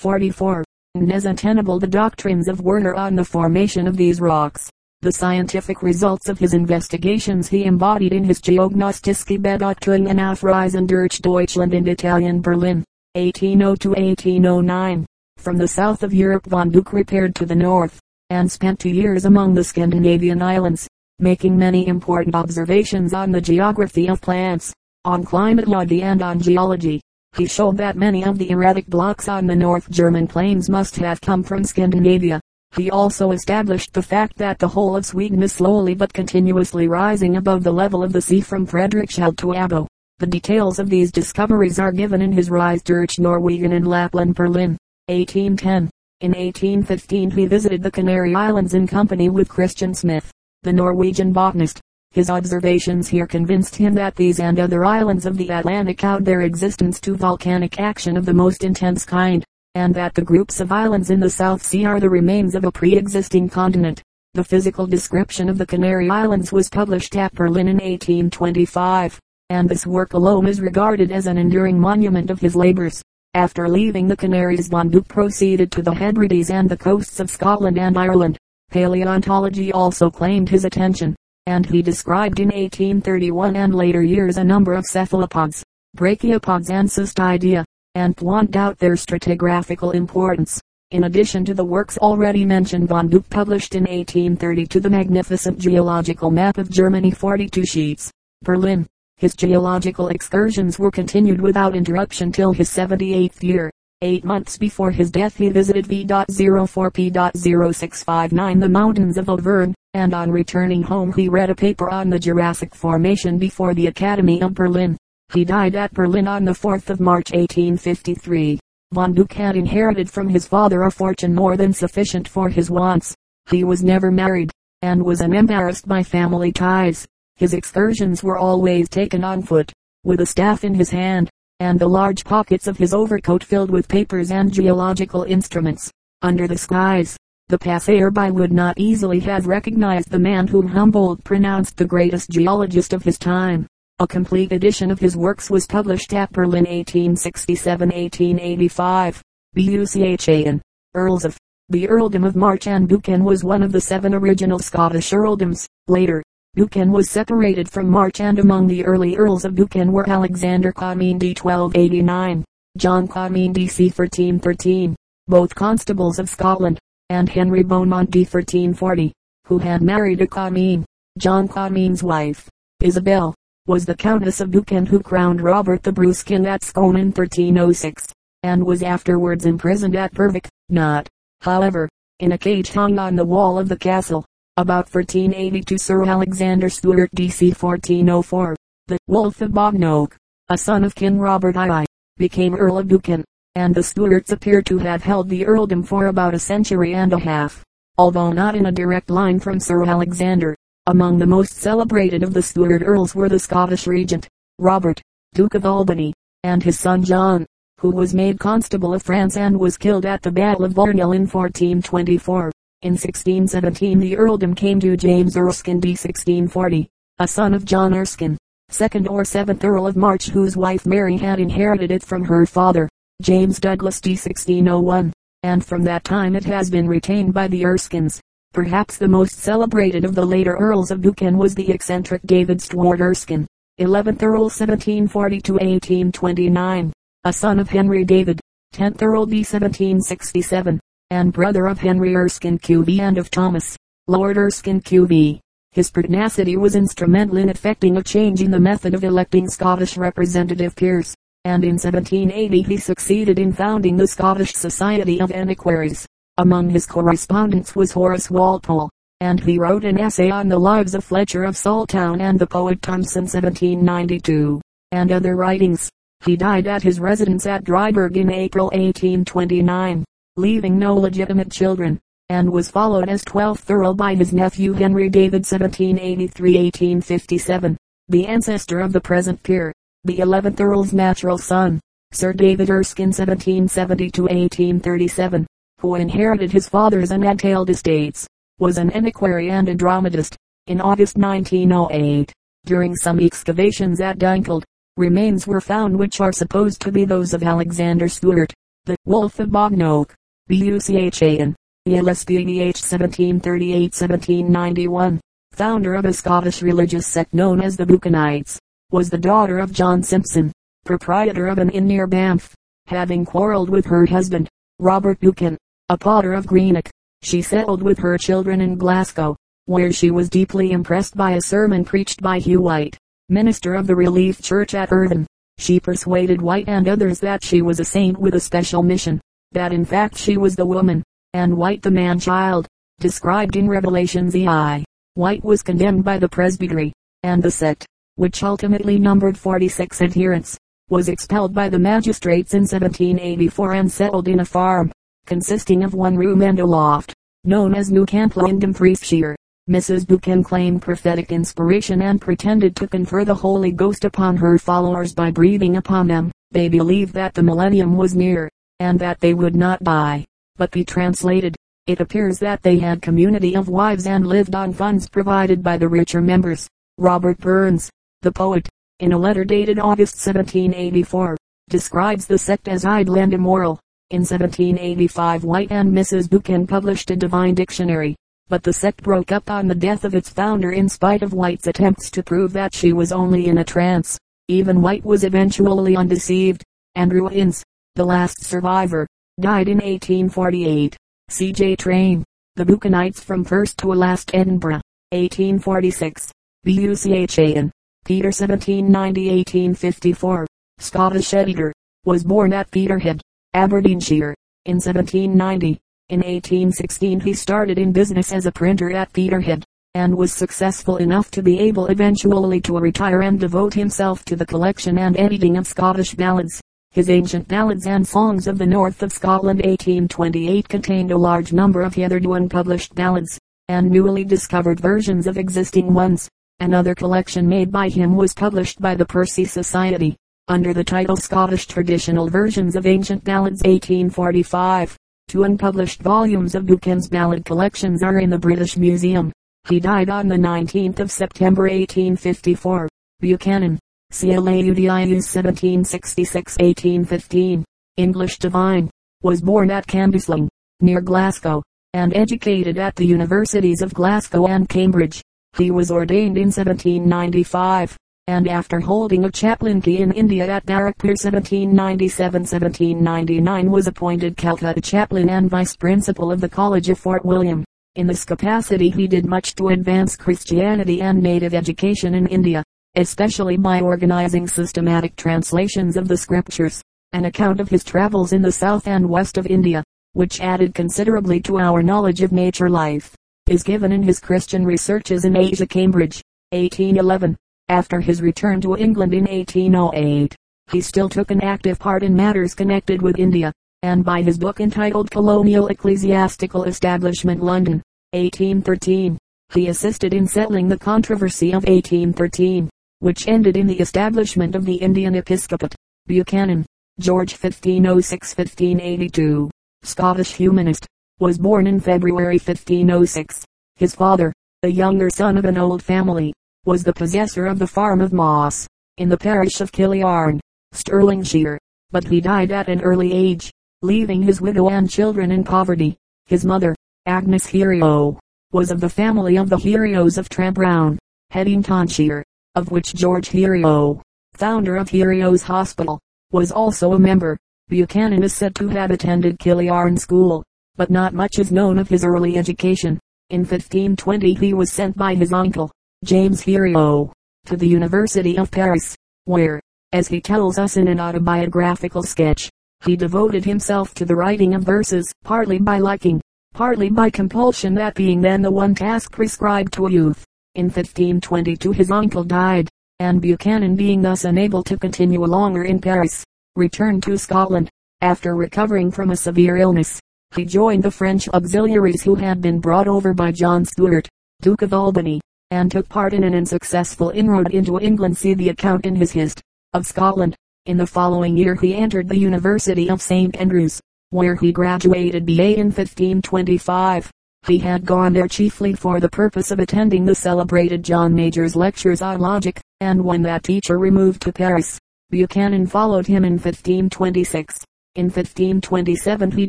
44. As untenable the doctrines of Werner on the formation of these rocks. The scientific results of his investigations he embodied in his Geognostische Beobachtungen auf Reisen durch Deutschland and Italian Berlin, 1802-1809. From the south of Europe von Buch repaired to the north, and spent two years among the Scandinavian islands, making many important observations on the geography of plants, on climatology and on geology. He showed that many of the erratic blocks on the North German plains must have come from Scandinavia. He also established the fact that the whole of Sweden is slowly but continuously rising above the level of the sea from Frederikshavn to Abo. The details of these discoveries are given in his Reise durch Norwegen in Lapland Berlin, 1810. In 1815 he visited the Canary Islands in company with Christian Smith, the Norwegian botanist. His observations here convinced him that these and other islands of the Atlantic owed their existence to volcanic action of the most intense kind, and that the groups of islands in the South Sea are the remains of a pre-existing continent. The physical description of the Canary Islands was published at Berlin in 1825, and this work alone is regarded as an enduring monument of his labors. After leaving the Canaries von Buch proceeded to the Hebrides and the coasts of Scotland and Ireland. Paleontology also claimed his attention and he described in 1831 and later years a number of cephalopods, brachiopods and cystidia, and pointed out their stratigraphical importance. In addition to the works already mentioned von Buch published in 1832 the magnificent geological map of Germany 42 sheets. Berlin. His geological excursions were continued without interruption till his 78th year. Eight months before his death he visited V.04P.0659 the mountains of Auvergne, and on returning home he read a paper on the Jurassic Formation before the Academy of Berlin. He died at Berlin on the 4th of March 1853. Von Buch had inherited from his father a fortune more than sufficient for his wants. He was never married, and was unembarrassed by family ties. His excursions were always taken on foot, with a staff in his hand, and the large pockets of his overcoat filled with papers and geological instruments. Under the skies, the passer-by would not easily have recognized the man whom Humboldt pronounced the greatest geologist of his time. A complete edition of his works was published at Berlin 1867-1885. Buchan, Earls of the Earldom of March and Buchan was one of the seven original Scottish earldoms. Later, Buchan was separated from March and among the early Earls of Buchan were Alexander Comyn d. 1289, John Comyn d.c. 1313, both constables of Scotland and Henry Beaumont d. 1340, who had married a Comyn. John Comyn's wife, Isabel, was the Countess of Buchan who crowned Robert the Bruce-King at Scone in 1306, and was afterwards imprisoned at Berwick, not, however, in a cage hung on the wall of the castle. About 1382 Sir Alexander Stewart D.C. 1404, the Wolf of Bognoke, a son of King Robert II, became Earl of Buchan and the Stuarts appear to have held the earldom for about a century and a half, although not in a direct line from Sir Alexander. Among the most celebrated of the Stuart earls were the Scottish regent, Robert, Duke of Albany, and his son John, who was made constable of France and was killed at the Battle of Varnell in 1424. In 1617 the earldom came to James Erskine d. 1640, a son of John Erskine, second or seventh Earl of March whose wife Mary had inherited it from her father. James Douglas D. 1601, and from that time it has been retained by the Erskines. Perhaps the most celebrated of the later Earls of Buchan was the eccentric David Stuart Erskine, 11th Earl 1740-1829, a son of Henry David, 10th Earl D. 1767, and brother of Henry Erskine QV and of Thomas, Lord Erskine QV. His pertinacity was instrumental in effecting a change in the method of electing Scottish representative peers and in 1780 he succeeded in founding the Scottish Society of Antiquaries. Among his correspondents was Horace Walpole, and he wrote an essay on the lives of Fletcher of Saltoun and the poet Thomson 1792, and other writings. He died at his residence at Dryburgh in April 1829, leaving no legitimate children, and was followed as 12th Earl by his nephew Henry David 1783-1857, the ancestor of the present peer the 11th Earl's natural son, Sir David Erskine 1770-1837, who inherited his father's unentailed estates, was an antiquary and a dramatist. In August 1908, during some excavations at Dunkeld, remains were found which are supposed to be those of Alexander Stewart. The Wolf of Bognoke. B-U-C-H-A-N. ELSPETH 1738-1791. Founder of a Scottish religious sect known as the Buchanites. Was the daughter of John Simpson, proprietor of an inn near Banff. Having quarreled with her husband, Robert Buchan, a potter of Greenock, she settled with her children in Glasgow, where she was deeply impressed by a sermon preached by Hugh White, minister of the Relief Church at Irvine. She persuaded White and others that she was a saint with a special mission, that in fact she was the woman, and White the man-child, described in Revelations EI. White was condemned by the presbytery, and the sect, which ultimately numbered 46 adherents, was expelled by the magistrates in 1784 and settled in a farm, consisting of one room and a loft, known as New Cample in Dumfriesshire. Mrs. Buchan claimed prophetic inspiration and pretended to confer the Holy Ghost upon her followers by breathing upon them. They believed that the millennium was near, and that they would not die, but be translated. It appears that they had community of wives and lived on funds provided by the richer members. Robert Burns, the poet, in a letter dated August 1784, describes the sect as idle and immoral. In 1785 White and Mrs. Buchan published a divine dictionary, but the sect broke up on the death of its founder in spite of White's attempts to prove that she was only in a trance. Even White was eventually undeceived. Andrew Innes, the last survivor, died in 1848. C.J. Train, The Buchanites from First to Last Edinburgh, 1846. B.U.C.H.A.N. Peter 1790-1854. Scottish editor, was born at Peterhead, Aberdeenshire, in 1790. In 1816 he started in business as a printer at Peterhead, and was successful enough to be able eventually to retire and devote himself to the collection and editing of Scottish ballads. His Ancient Ballads and Songs of the North of Scotland 1828 contained a large number of hitherto unpublished ballads, and newly discovered versions of existing ones. Another collection made by him was published by the Percy Society, under the title Scottish Traditional Versions of Ancient Ballads 1845. Two unpublished volumes of Buchan's ballad collections are in the British Museum. He died on the 19th of September 1854. Buchanan, CLAUDIUS 1766-1815, English divine, was born at Cambuslang, near Glasgow, and educated at the Universities of Glasgow and Cambridge. He was ordained in 1795, and after holding a chaplaincy in India at Barrackpore 1797-1799 was appointed Calcutta chaplain and vice principal of the College of Fort William. In this capacity he did much to advance Christianity and native education in India especially by organizing systematic translations of the scriptures. An account of his travels in the south and west of India, which added considerably to our knowledge of nature life, is given in his Christian Researches in Asia Cambridge, 1811. After his return to England in 1808, he still took an active part in matters connected with India, and by his book entitled Colonial Ecclesiastical Establishment London, 1813, he assisted in settling the controversy of 1813 which ended in the establishment of the Indian Episcopate. Buchanan, George 1506-1582, Scottish humanist, was born in February 1506. His father, the younger son of an old family, was the possessor of the farm of Moss, in the parish of Killearn, Stirlingshire, but he died at an early age, leaving his widow and children in poverty. His mother, Agnes Heriot, was of the family of the Heriots of Trabroun, Haddingtonshire of which George Heriot, founder of Heriot's Hospital, was also a member. Buchanan is said to have attended Killearn School, but not much is known of his early education. In 1520 he was sent by his uncle, James Heriot, to the University of Paris, where, as he tells us in an autobiographical sketch, he devoted himself to the writing of verses, partly by liking, partly by compulsion that being then the one task prescribed to a youth. In 1522 his uncle died, and Buchanan being thus unable to continue longer in Paris, returned to Scotland. After recovering from a severe illness, he joined the French auxiliaries who had been brought over by John Stuart, Duke of Albany, and took part in an unsuccessful inroad into England. See the account in his Hist. of Scotland. In the following year he entered the University of St. Andrews, where he graduated B.A. in 1525. He had gone there chiefly for the purpose of attending the celebrated John Major's lectures on logic, and when that teacher removed to Paris, Buchanan followed him in 1526. In 1527 he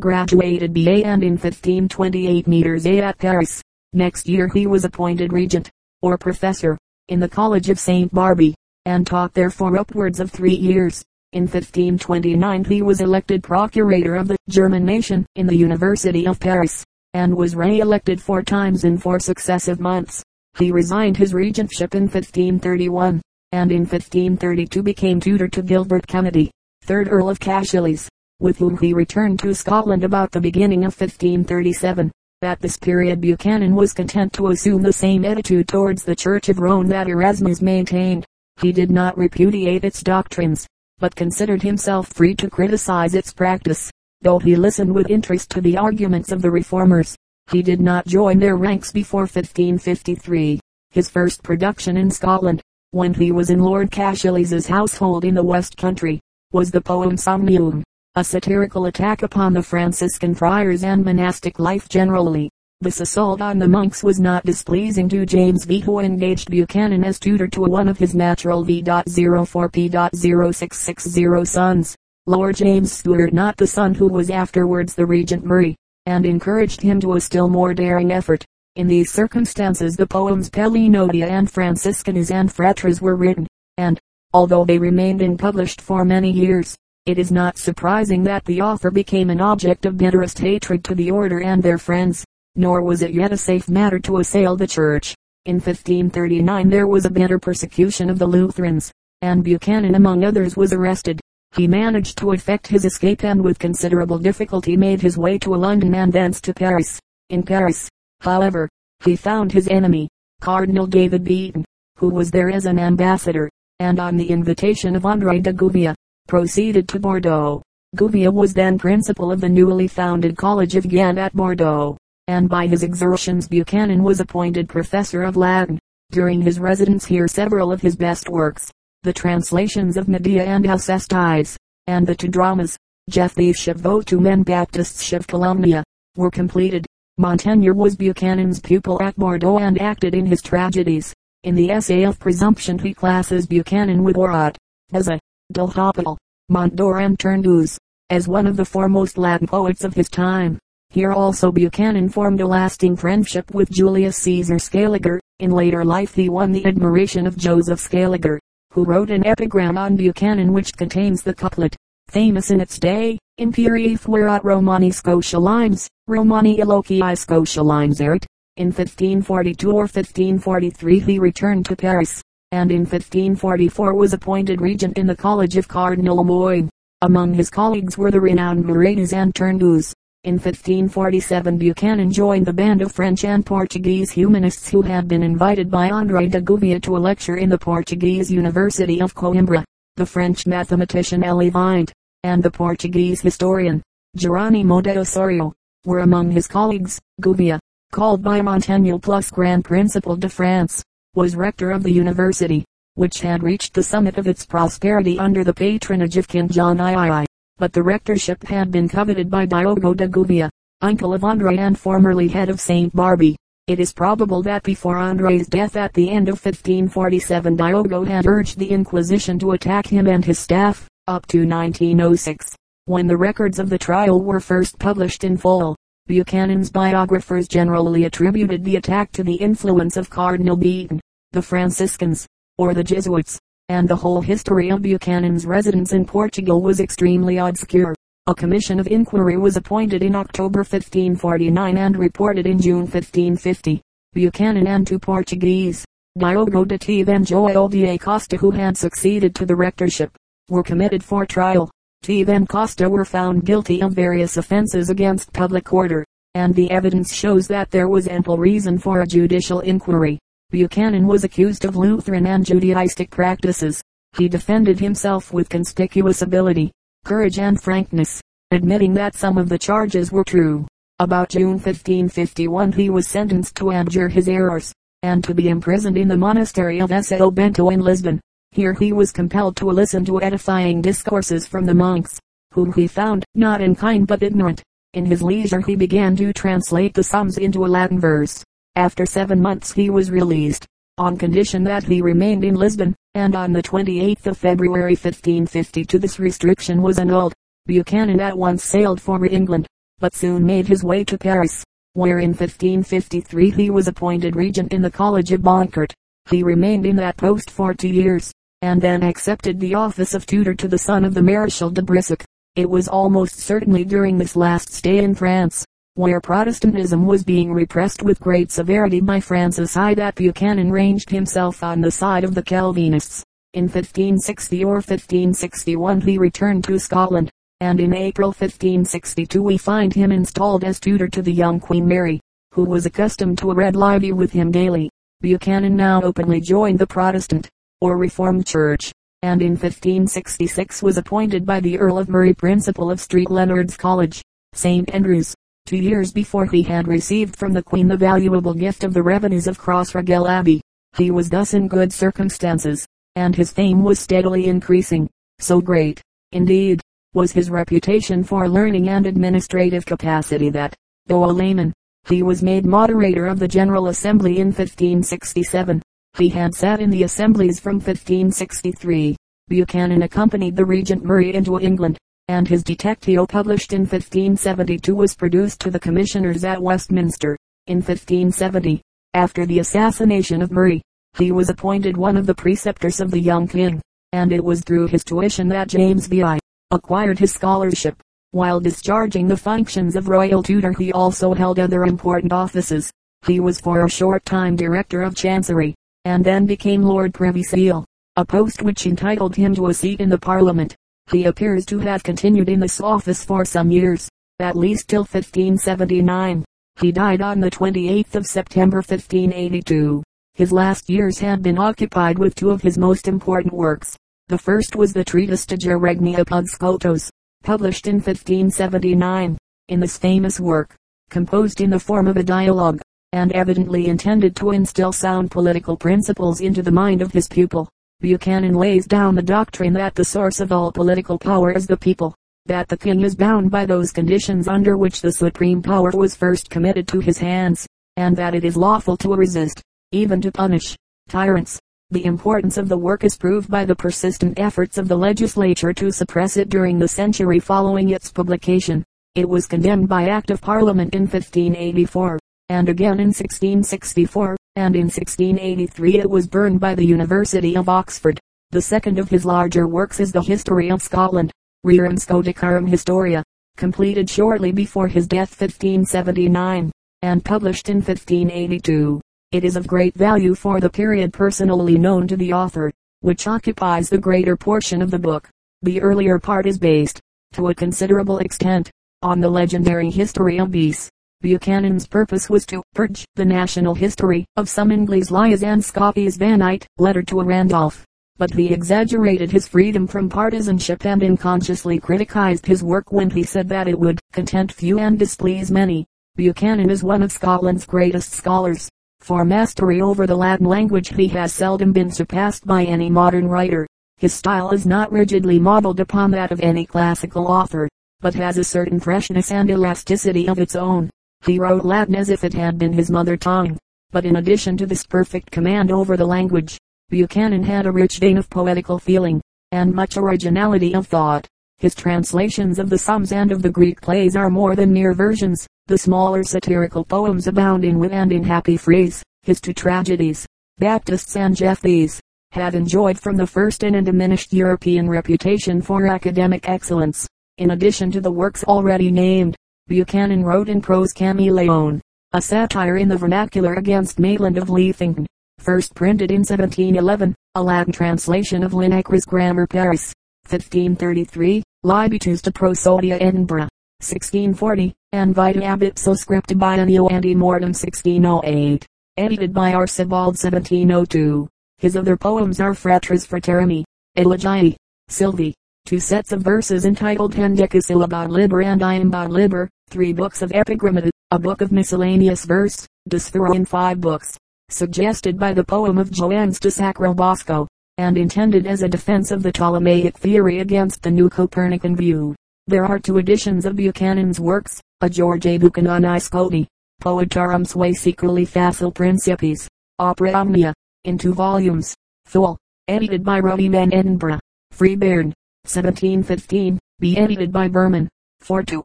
graduated B.A. and in 1528 meters A at Paris. Next year he was appointed regent, or professor, in the College of St. Barbe, and taught there for upwards of three years. In 1529 he was elected procurator of the German nation in the University of Paris, and was re-elected four times in four successive months. He resigned his regentship in 1531, and in 1532 became tutor to Gilbert Kennedy, third Earl of Cassilis, with whom he returned to Scotland about the beginning of 1537. At this period Buchanan was content to assume the same attitude towards the Church of Rome that Erasmus maintained. He did not repudiate its doctrines, but considered himself free to criticize its practice. Though he listened with interest to the arguments of the reformers, he did not join their ranks before 1553. His first production in Scotland, when he was in Lord Cassilis's household in the West Country, was the poem Somnium, a satirical attack upon the Franciscan friars and monastic life generally. This assault on the monks was not displeasing to James V who engaged Buchanan as tutor to one of his natural V.04 P.0660 sons. Lord James Stuart not the son who was afterwards the Regent Murray, and encouraged him to a still more daring effort. In these circumstances the poems Palinodia and Franciscanus and Fratres were written, and, although they remained unpublished for many years, it is not surprising that the author became an object of bitterest hatred to the order and their friends nor was it yet a safe matter to assail the church. In 1539 there was a bitter persecution of the Lutherans, and Buchanan among others was arrested. He managed to effect his escape and with considerable difficulty made his way to London and thence to Paris. In Paris, however, he found his enemy, Cardinal David Beaton, who was there as an ambassador, and on the invitation of André de Gouvion, proceeded to Bordeaux. Gouvion was then principal of the newly founded College of Ghent at Bordeaux and by his exertions Buchanan was appointed professor of Latin. During his residence here several of his best works, the translations of Medea and Alcestis, and the two dramas, Jetheth's Votum Men Baptist's Calumnia, were completed. Montaigne was Buchanan's pupil at Bordeaux and acted in his tragedies. In the essay of presumption he classes Buchanan with Orat, Beza, Delhopital, Montdor and Tourneuse, as one of the foremost Latin poets of his time. Here also Buchanan formed a lasting friendship with Julius Caesar Scaliger. In later life he won the admiration of Joseph Scaliger, who wrote an epigram on Buchanan which contains the couplet, famous in its day, Imperii fuerat Romani Scotia limes, Romani Illocii Scotia limes erit. In 1542 or 1543 he returned to Paris, and in 1544 was appointed regent in the college of Cardinal Lemoyne. Among his colleagues were the renowned Moretus and Tourneuse. In 1547 Buchanan joined the band of French and Portuguese humanists who had been invited by André de Gouvion to a lecture in the Portuguese University of Coimbra. The French mathematician Elie Wind, and the Portuguese historian, Geronimo de Osorio, were among his colleagues. Gouvion, called by Montaigne plus Grand Principal de France, was rector of the university, which had reached the summit of its prosperity under the patronage of King John II but the rectorship had been coveted by Diogo de Gouvion, uncle of André and formerly head of St. Barbe. It is probable that before André's death at the end of 1547 Diogo had urged the Inquisition to attack him and his staff, up to 1906, when the records of the trial were first published in full. Buchanan's biographers generally attributed the attack to the influence of Cardinal Beaton, the Franciscans, or the Jesuits and the whole history of Buchanan's residence in Portugal was extremely obscure. A commission of inquiry was appointed in October 1549 and reported in June 1550. Buchanan and two Portuguese, Diogo de Teve and Joel de Acosta who had succeeded to the rectorship, were committed for trial. Teve and Costa were found guilty of various offenses against public order, and the evidence shows that there was ample reason for a judicial inquiry. Buchanan was accused of Lutheran and Judaistic practices. He defended himself with conspicuous ability, courage and frankness, admitting that some of the charges were true. About June 1551 he was sentenced to abjure his errors, and to be imprisoned in the monastery of São Bento in Lisbon. Here he was compelled to listen to edifying discourses from the monks, whom he found not unkind but ignorant. In his leisure he began to translate the Psalms into a Latin verse. After seven months he was released, on condition that he remained in Lisbon, and on the 28th of February 1552 this restriction was annulled. Buchanan at once sailed for England, but soon made his way to Paris, where in 1553 he was appointed regent in the College of Boncourt. He remained in that post for two years, and then accepted the office of tutor to the son of the Marechal de Brissac. It was almost certainly during this last stay in France, where Protestantism was being repressed with great severity by Francis I that Buchanan ranged himself on the side of the Calvinists. In 1560 or 1561 he returned to Scotland, and in April 1562 we find him installed as tutor to the young Queen Mary, who was accustomed to read Livy with him daily. Buchanan now openly joined the Protestant, or Reformed Church, and in 1566 was appointed by the Earl of Murray principal of St. Leonard's College, St. Andrews. Two years before he had received from the Queen the valuable gift of the revenues of Crossraguel Abbey. He was thus in good circumstances, and his fame was steadily increasing. So great, indeed, was his reputation for learning and administrative capacity that, though a layman, he was made moderator of the General Assembly in 1567. He had sat in the assemblies from 1563. Buchanan accompanied the Regent Murray into England, and his Detectio published in 1572 was produced to the commissioners at Westminster. In 1570, after the assassination of Murray, he was appointed one of the preceptors of the young king, and it was through his tuition that James B.I acquired his scholarship. While discharging the functions of royal tutor he also held other important offices. He was for a short time director of chancery, and then became Lord Privy Seal, a post which entitled him to a seat in the parliament. He appears to have continued in this office for some years, at least till 1579. He died on the 28th of September 1582. His last years had been occupied with two of his most important works, the first was the treatise De Regni apud Scotos, published in 1579. In this famous work, composed in the form of a dialogue, and evidently intended to instill sound political principles into the mind of his pupil, Buchanan lays down the doctrine that the source of all political power is the people, that the king is bound by those conditions under which the supreme power was first committed to his hands, and that it is lawful to resist, even to punish, tyrants, the importance of the work is proved by the persistent efforts of the legislature to suppress it during the century following its publication. It was condemned by Act of Parliament in 1584, and again in 1664, and in 1683 it was burned by the University of Oxford. The second of his larger works is the History of Scotland, Rerum Scoticarum Historia, completed shortly before his death 1579, and published in 1582. It is of great value for the period personally known to the author, which occupies the greater portion of the book. The earlier part is based, to a considerable extent, on the legendary history of Beas. Buchanan's purpose was to purge the national history of some English lies and Scopia's Vanite, letter to Randolph. But he exaggerated his freedom from partisanship and unconsciously criticized his work when he said that it would content few and displease many. Buchanan is one of Scotland's greatest scholars. For mastery over the Latin language he has seldom been surpassed by any modern writer. His style is not rigidly modeled upon that of any classical author, but has a certain freshness and elasticity of its own. He wrote Latin as if it had been his mother tongue. But in addition to this perfect command over the language, Buchanan had a rich vein of poetical feeling, and much originality of thought. His translations of the Psalms and of the Greek plays are more than mere versions. The smaller satirical poems abound in wit and in happy phrase. His two tragedies, Baptists and Jephthys, had enjoyed from the first an undiminished European reputation for academic excellence. In addition to the works already named, Buchanan wrote in prose Chameleon, a satire in the vernacular against Maitland of Lethington, first printed in 1711, a Latin translation of Linacre's Grammar Paris, 1533, Libitus de Prosodia Edinburgh, 1640, and Vita Abitso Scripta Ante Mortem 1608, edited by Arcibald 1702. His other poems are Fratres Fraterni, Elegii, Sylvie, two sets of verses entitled Hendecasyllabod Liber and Iambod Liber, three books of epigrammata, a book of miscellaneous verse, Desphero in five books, suggested by the poem of Joannes de Sacro Bosco, and intended as a defense of the Ptolemaic theory against the new Copernican view. There are two editions of Buchanan's works, a George Buchanan Scoti, Poetarum Sui Secretly Facile Principes, Opera Omnia, in two volumes, full, edited by Rowman Edinburgh, Freeburn, 1715, Be edited by Burman. 42.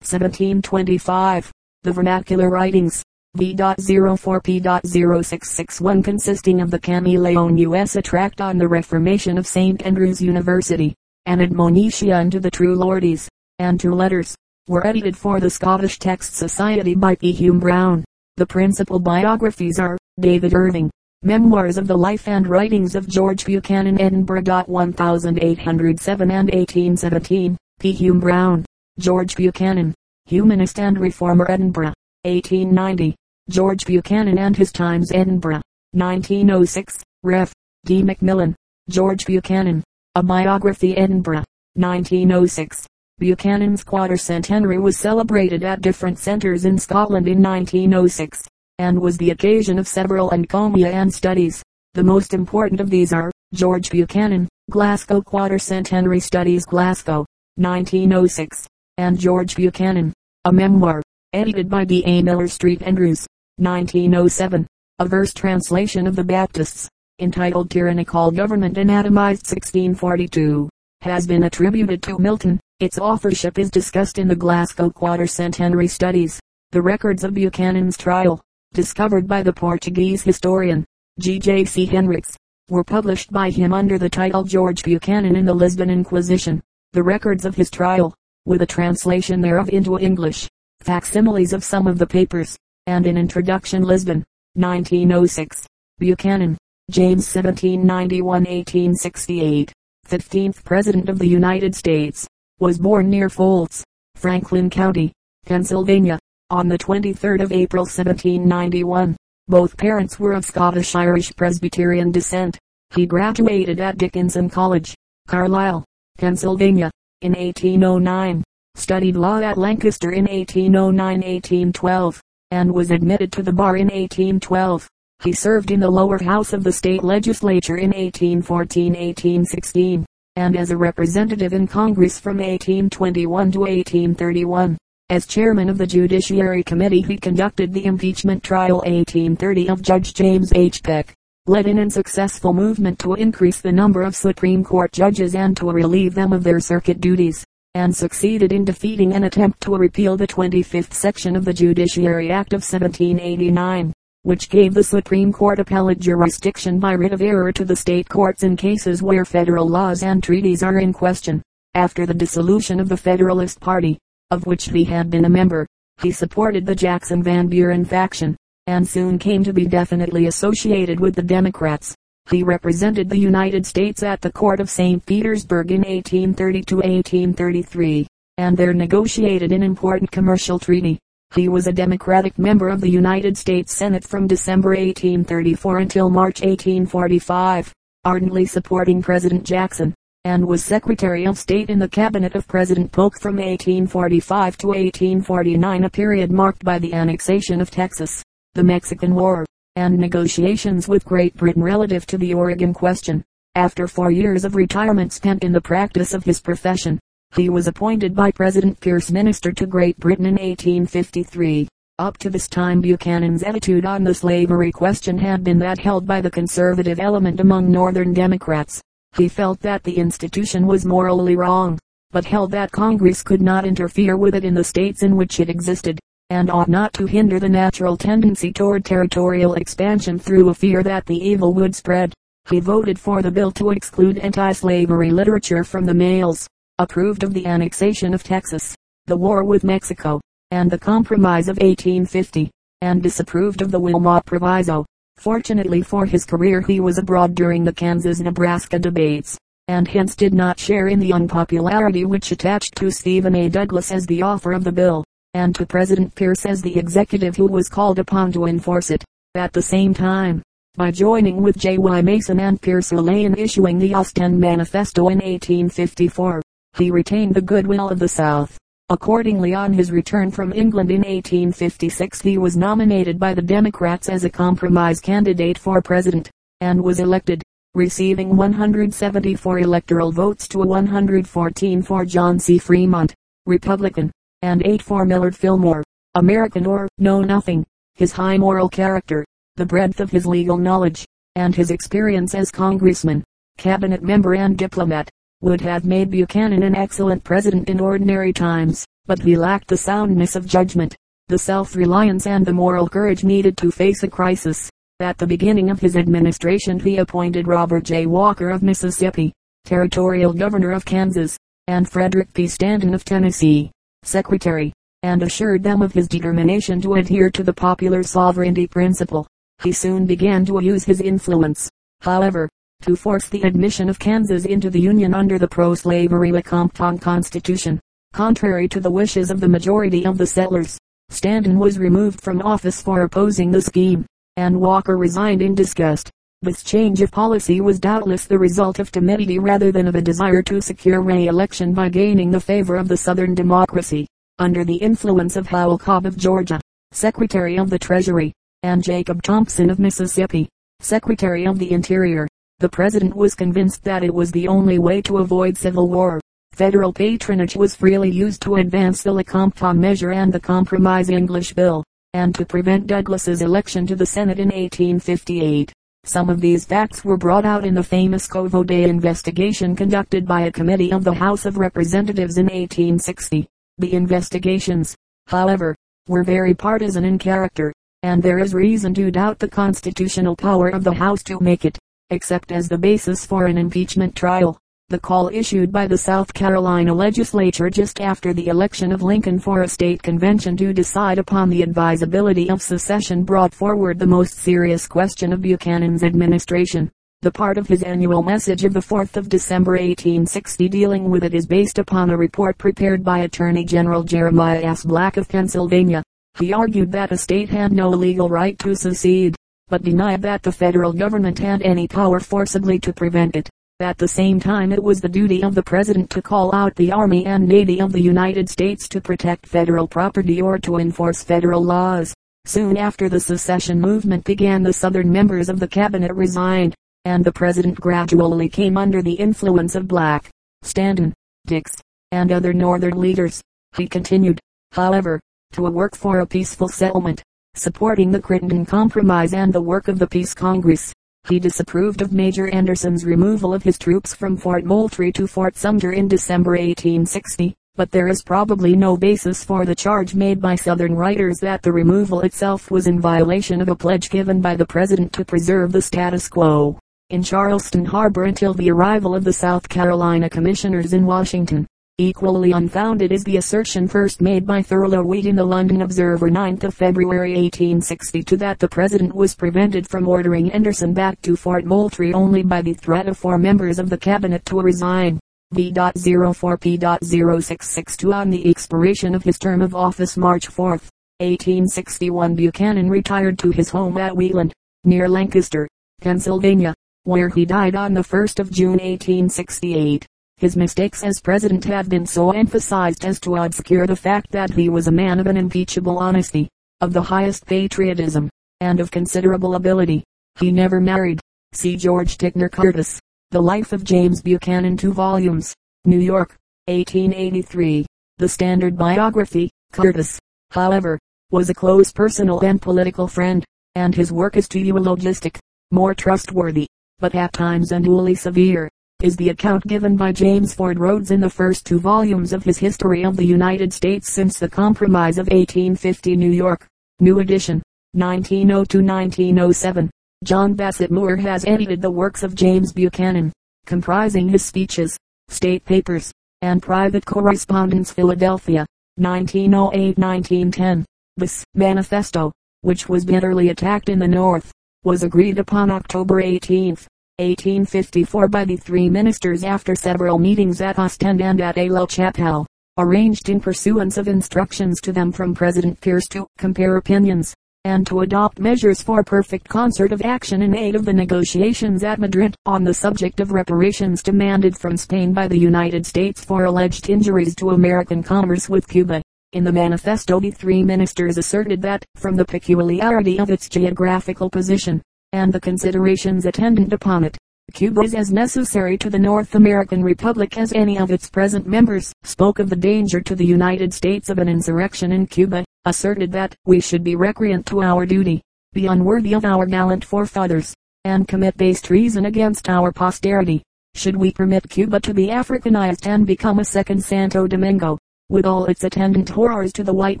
1725. The Vernacular Writings. V.04P.0661 consisting of the Chameleon USA tract on the Reformation of St. Andrew's University, and Admonition to the True Lordies, and two letters, were edited for the Scottish Text Society by P. Hume Brown. The principal biographies are, David Irving, Memoirs of the Life and Writings of George Buchanan Edinburgh. 1807 and 1817, P. Hume Brown, George Buchanan, Humanist and Reformer Edinburgh, 1890. George Buchanan and His Times Edinburgh, 1906, Ref. D. Macmillan, George Buchanan, A Biography Edinburgh, 1906. Buchanan's quarter-centenary was celebrated at different centres in Scotland in 1906, and was the occasion of several encomia and studies. The most important of these are, George Buchanan, Glasgow Quarter-Centenary Studies Glasgow, 1906, and George Buchanan, A Memoir, edited by D. A. Miller Street Andrews, 1907, a verse translation of the Baptists, entitled Tyrannical Government Anatomized 1642, has been attributed to Milton. Its authorship is discussed in the Glasgow Quarter-Centenary Studies. The records of Buchanan's trial, discovered by the Portuguese historian, G. J. C. Henriques, were published by him under the title George Buchanan in the Lisbon Inquisition. The records of his trial, with a translation thereof into English, facsimiles of some of the papers, and an introduction Lisbon, 1906. Buchanan, James 1791-1868, 15th President of the United States, was born near Folds, Franklin County, Pennsylvania, on the 23rd of April 1791. Both parents were of Scottish-Irish Presbyterian descent. He graduated at Dickinson College, Carlisle, Pennsylvania, in 1809, studied law at Lancaster in 1809-1812, and was admitted to the bar in 1812. He served in the lower house of the state legislature in 1814-1816, and as a representative in Congress from 1821 to 1831. As chairman of the Judiciary Committee he conducted the impeachment trial 1830 of Judge James H. Peck, led an unsuccessful movement to increase the number of Supreme Court judges and to relieve them of their circuit duties and succeeded in defeating an attempt to repeal the 25th section of the Judiciary Act of 1789, which gave the Supreme Court appellate jurisdiction by writ of error to the state courts in cases where federal laws and treaties are in question. After the dissolution of the Federalist Party, of which he had been a member, he supported the Jackson Van Buren faction, and soon came to be definitely associated with the Democrats. He represented the United States at the court of St. Petersburg in 1830-1833, and there negotiated an important commercial treaty. He was a Democratic member of the United States Senate from December 1834 until March 1845, ardently supporting President Jackson, and was Secretary of State in the cabinet of President Polk from 1845 to 1849 a period marked by the annexation of Texas, the Mexican War, and negotiations with Great Britain relative to the Oregon question. After four years of retirement spent in the practice of his profession, he was appointed by President Pierce minister to Great Britain in 1853. Up to this time Buchanan's attitude on the slavery question had been that held by the conservative element among Northern Democrats. He felt that the institution was morally wrong, but held that Congress could not interfere with it in the states in which it existed and ought not to hinder the natural tendency toward territorial expansion through a fear that the evil would spread. He voted for the bill to exclude anti-slavery literature from the mails, approved of the annexation of Texas, the war with Mexico, and the Compromise of 1850, and disapproved of the Wilmot Proviso. Fortunately for his career he was abroad during the Kansas-Nebraska debates, and hence did not share in the unpopularity which attached to Stephen A. Douglas as the author of the bill and to President Pierce as the executive who was called upon to enforce it. At the same time, by joining with J. Y. Mason and Pierce Millay in issuing the Ostend Manifesto in 1854, he retained the goodwill of the South. Accordingly on his return from England in 1856 he was nominated by the Democrats as a compromise candidate for president, and was elected, receiving 174 electoral votes to 114 for John C. Fremont, Republican and 8 for Millard Fillmore, American or know nothing. His high moral character, the breadth of his legal knowledge, and his experience as congressman, cabinet member and diplomat, would have made Buchanan an excellent president in ordinary times, but he lacked the soundness of judgment, the self-reliance and the moral courage needed to face a crisis. At the beginning of his administration he appointed Robert J. Walker of Mississippi, territorial governor of Kansas, and Frederick P. Stanton of Tennessee, secretary, and assured them of his determination to adhere to the popular sovereignty principle. He soon began to use his influence, however, to force the admission of Kansas into the Union under the pro-slavery Lecompton Constitution. Contrary to the wishes of the majority of the settlers, Stanton was removed from office for opposing the scheme and Walker resigned in disgust. This change of policy was doubtless the result of timidity rather than of a desire to secure re-election by gaining the favor of the Southern Democracy. Under the influence of Howell Cobb of Georgia, Secretary of the Treasury, and Jacob Thompson of Mississippi, Secretary of the Interior, the President was convinced that it was the only way to avoid civil war. Federal patronage was freely used to advance the Lecompton measure and the Compromise English Bill and to prevent Douglas's election to the Senate in 1858. Some of these facts were brought out in the famous Covode investigation conducted by a committee of the House of Representatives in 1860. The investigations, however, were very partisan in character, and there is reason to doubt the constitutional power of the House to make it, except as the basis for an impeachment trial. The call issued by the South Carolina legislature just after the election of Lincoln for a state convention to decide upon the advisability of secession brought forward the most serious question of Buchanan's administration. The part of his annual message of the 4th of December 1860 dealing with it is based upon a report prepared by Attorney General Jeremiah S. Black of Pennsylvania. He argued that a state had no legal right to secede, but denied that the federal government had any power forcibly to prevent it. At the same time it was the duty of the President to call out the Army and Navy of the United States to protect federal property or to enforce federal laws. Soon after the secession movement began the Southern members of the cabinet resigned, and the President gradually came under the influence of Black, Stanton, Dix, and other Northern leaders. He continued, however, to work for a peaceful settlement, supporting the Crittenden Compromise and the work of the Peace Congress. He disapproved of Major Anderson's removal of his troops from Fort Moultrie to Fort Sumter in December 1860, but there is probably no basis for the charge made by Southern writers that the removal itself was in violation of a pledge given by the President to preserve the status quo in Charleston Harbor until the arrival of the South Carolina commissioners in Washington. Equally unfounded is the assertion first made by Thurlow Weed in the London Observer 9th of February 1862 that the President was prevented from ordering Anderson back to Fort Moultrie only by the threat of four members of the Cabinet to resign. V.04P.0662 on the expiration of his term of office March 4, 1861 Buchanan retired to his home at Wheatland, near Lancaster, Pennsylvania, where he died on the 1st of June 1868. His mistakes as president have been so emphasized as to obscure the fact that he was a man of an unimpeachable honesty, of the highest patriotism, and of considerable ability. He never married. See George Ticknor Curtis. The Life of James Buchanan 2 volumes. New York, 1883. The Standard Biography. Curtis, however, was a close personal and political friend, and his work is too eulogistic, more trustworthy, but at times unduly severe is the account given by James Ford Rhodes in the first two volumes of his History of the United States since the Compromise of 1850 New York. New edition. 1902-1907. John Bassett Moore has edited the works of James Buchanan, comprising his speeches, state papers, and private correspondence Philadelphia, 1908-1910. This manifesto, which was bitterly attacked in the North, was agreed upon October 18, 1854 by the three ministers after several meetings at Ostend and at Aix la Chapelle, arranged in pursuance of instructions to them from President Pierce to compare opinions, and to adopt measures for perfect concert of action in aid of the negotiations at Madrid on the subject of reparations demanded from Spain by the United States for alleged injuries to American commerce with Cuba. In the manifesto the three ministers asserted that, from the peculiarity of its geographical position, and the considerations attendant upon it. Cuba is as necessary to the North American Republic as any of its present members, spoke of the danger to the United States of an insurrection in Cuba, asserted that we should be recreant to our duty, be unworthy of our gallant forefathers, and commit base treason against our posterity. should we permit Cuba to be Africanized and become a second Santo Domingo, with all its attendant horrors to the white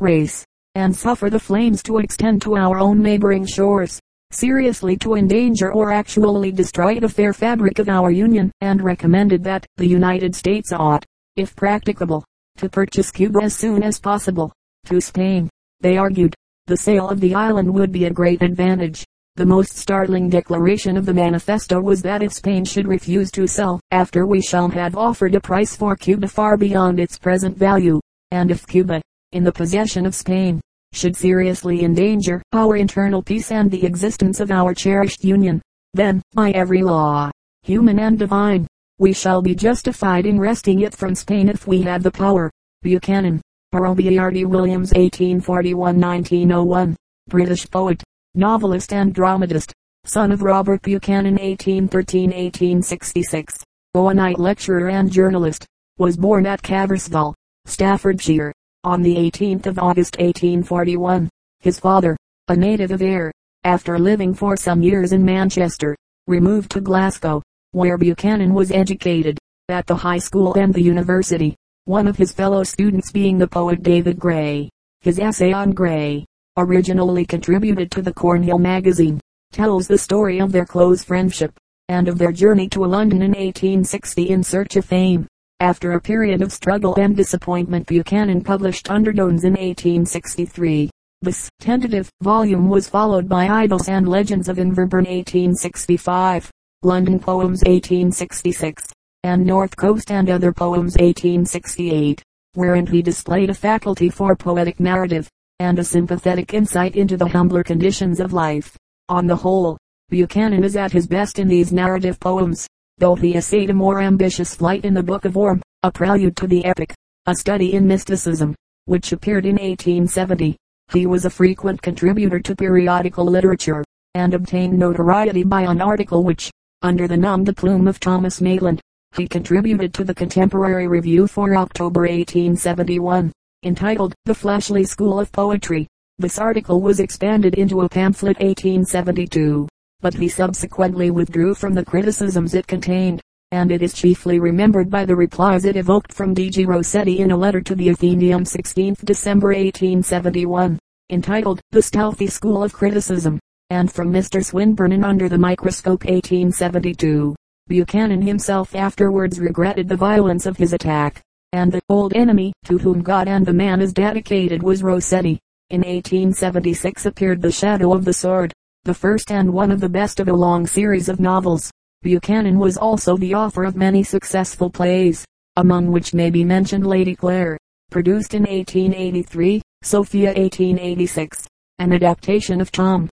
race, and suffer the flames to extend to our own neighboring shores, seriously to endanger or actually destroy the fair fabric of our Union, and recommended that the United States ought, if practicable, to purchase Cuba as soon as possible. To Spain, they argued, the sale of the island would be a great advantage. The most startling declaration of the manifesto was that if Spain should refuse to sell, after we shall have offered a price for Cuba far beyond its present value, and if Cuba, in the possession of Spain, should seriously endanger our internal peace and the existence of our cherished union, then, by every law, human and divine, we shall be justified in wresting it from Spain if we have the power. Buchanan, Robiliardi Williams 1841-1901, British poet, novelist and dramatist, son of Robert Buchanan 1813-1866, Owenite lecturer and journalist, was born at Caverswall, Staffordshire, on the 18th of August 1841. His father, a native of Ayr, after living for some years in Manchester, removed to Glasgow, where Buchanan was educated, at the high school and the university, one of his fellow students being the poet David Gray. His essay on Gray, originally contributed to the Cornhill magazine, tells the story of their close friendship, and of their journey to London in 1860 in search of fame. After a period of struggle and disappointment Buchanan published Undertones in 1863. This tentative volume was followed by Idylls and Legends of Inverburn 1865, London Poems 1866, and North Coast and Other Poems 1868, wherein he displayed a faculty for poetic narrative, and a sympathetic insight into the humbler conditions of life. On the whole, Buchanan is at his best in these narrative poems though he essayed a more ambitious flight in the Book of Orm, a prelude to the epic, a study in mysticism, which appeared in 1870. He was a frequent contributor to periodical literature, and obtained notoriety by an article which, under the nom de plume of Thomas Maitland, he contributed to the Contemporary Review for October 1871, entitled The Fleshly School of Poetry. This article was expanded into a pamphlet 1872 but he subsequently withdrew from the criticisms it contained, and it is chiefly remembered by the replies it evoked from D.G. Rossetti in a letter to the Athenaeum 16 December 1871, entitled The Stealthy School of Criticism, and from Mr. Swinburne in Under the Microscope 1872. Buchanan himself afterwards regretted the violence of his attack, and the old enemy to whom God and the man is dedicated was Rossetti. In 1876 appeared The Shadow of the Sword, the first and one of the best of a long series of novels. Buchanan was also the author of many successful plays, among which may be mentioned Lady Clare, produced in 1883, Sophia 1886, an adaptation of Tom,